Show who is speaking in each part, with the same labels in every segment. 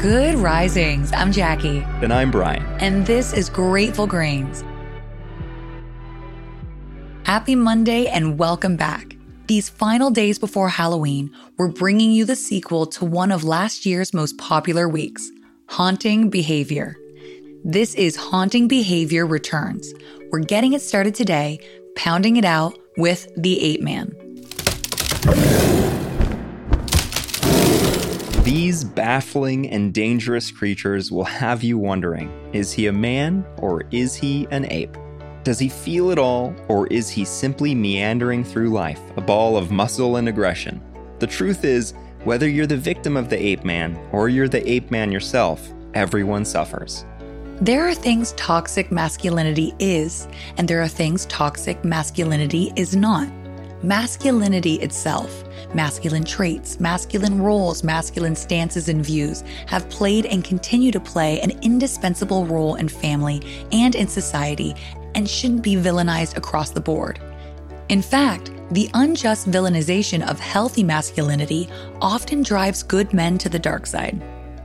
Speaker 1: Good risings. I'm Jackie.
Speaker 2: And I'm Bryan.
Speaker 1: And this is Grateful Grains. Happy Monday and welcome back. These final days before Halloween, we're bringing you the sequel to one of last year's most popular weeks Haunting Behavior. This is Haunting Behavior Returns. We're getting it started today, pounding it out with the Ape Man.
Speaker 2: These baffling and dangerous creatures will have you wondering is he a man or is he an ape? Does he feel it all or is he simply meandering through life, a ball of muscle and aggression? The truth is, whether you're the victim of the ape man or you're the ape man yourself, everyone suffers.
Speaker 1: There are things toxic masculinity is, and there are things toxic masculinity is not. Masculinity itself, masculine traits, masculine roles, masculine stances and views have played and continue to play an indispensable role in family and in society and shouldn't be villainized across the board. In fact, the unjust villainization of healthy masculinity often drives good men to the dark side.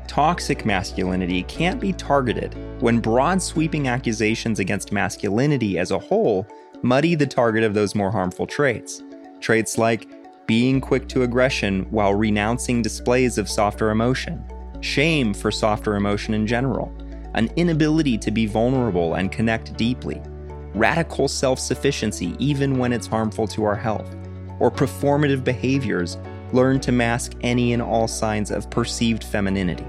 Speaker 2: Toxic masculinity can't be targeted when broad sweeping accusations against masculinity as a whole muddy the target of those more harmful traits. Traits like being quick to aggression while renouncing displays of softer emotion, shame for softer emotion in general, an inability to be vulnerable and connect deeply, radical self sufficiency even when it's harmful to our health, or performative behaviors learned to mask any and all signs of perceived femininity.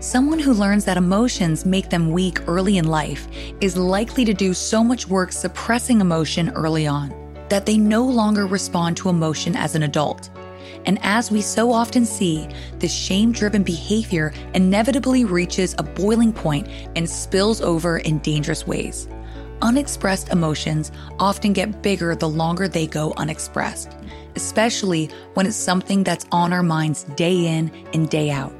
Speaker 1: Someone who learns that emotions make them weak early in life is likely to do so much work suppressing emotion early on that they no longer respond to emotion as an adult. And as we so often see, this shame driven behavior inevitably reaches a boiling point and spills over in dangerous ways. Unexpressed emotions often get bigger the longer they go unexpressed, especially when it's something that's on our minds day in and day out.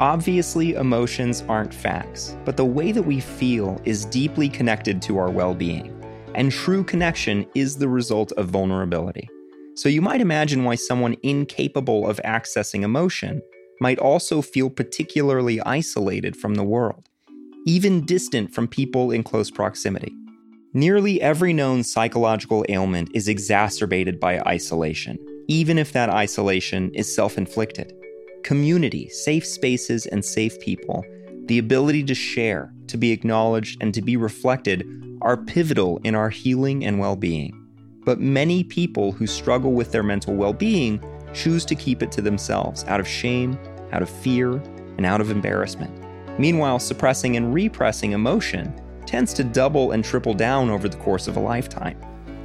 Speaker 2: Obviously, emotions aren't facts, but the way that we feel is deeply connected to our well being, and true connection is the result of vulnerability. So you might imagine why someone incapable of accessing emotion might also feel particularly isolated from the world, even distant from people in close proximity. Nearly every known psychological ailment is exacerbated by isolation, even if that isolation is self inflicted community, safe spaces, and safe people, the ability to share, to be acknowledged, and to be reflected are pivotal in our healing and well being. But many people who struggle with their mental well being choose to keep it to themselves out of shame, out of fear, and out of embarrassment. Meanwhile, suppressing and repressing emotion tends to double and triple down over the course of a lifetime.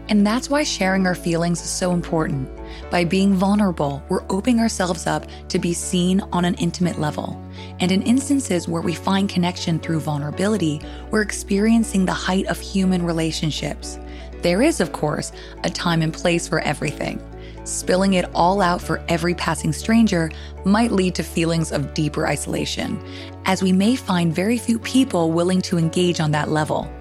Speaker 1: And that's why sharing our feelings is so important. By being vulnerable, we're opening ourselves up to be seen on an intimate level. And in instances where we find connection through vulnerability, we're experiencing the height of human relationships. There is, of course, a time and place for everything. Spilling it all out for every passing stranger might lead to feelings of deeper isolation, as we may find very few people willing to engage on that level.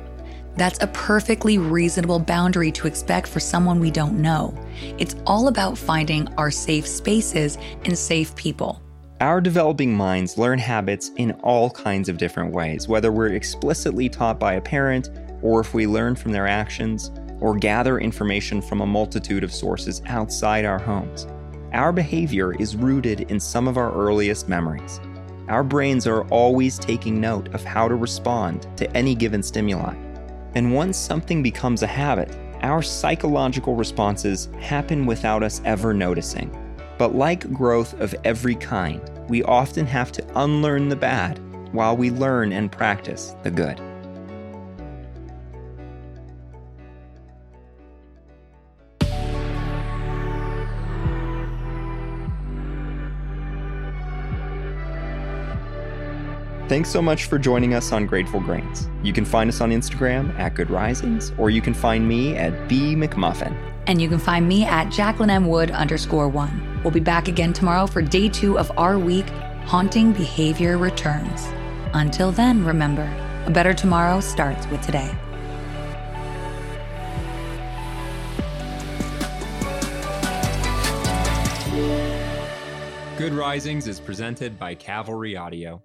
Speaker 1: That's a perfectly reasonable boundary to expect for someone we don't know. It's all about finding our safe spaces and safe people.
Speaker 2: Our developing minds learn habits in all kinds of different ways, whether we're explicitly taught by a parent, or if we learn from their actions, or gather information from a multitude of sources outside our homes. Our behavior is rooted in some of our earliest memories. Our brains are always taking note of how to respond to any given stimuli. And once something becomes a habit, our psychological responses happen without us ever noticing. But like growth of every kind, we often have to unlearn the bad while we learn and practice the good. Thanks so much for joining us on Grateful Grains. You can find us on Instagram at Good Risings, or you can find me at B McMuffin.
Speaker 1: And you can find me at Jacqueline M. Wood underscore one. We'll be back again tomorrow for day two of our week, Haunting Behavior Returns. Until then, remember, a better tomorrow starts with today.
Speaker 2: Good Risings is presented by Cavalry Audio.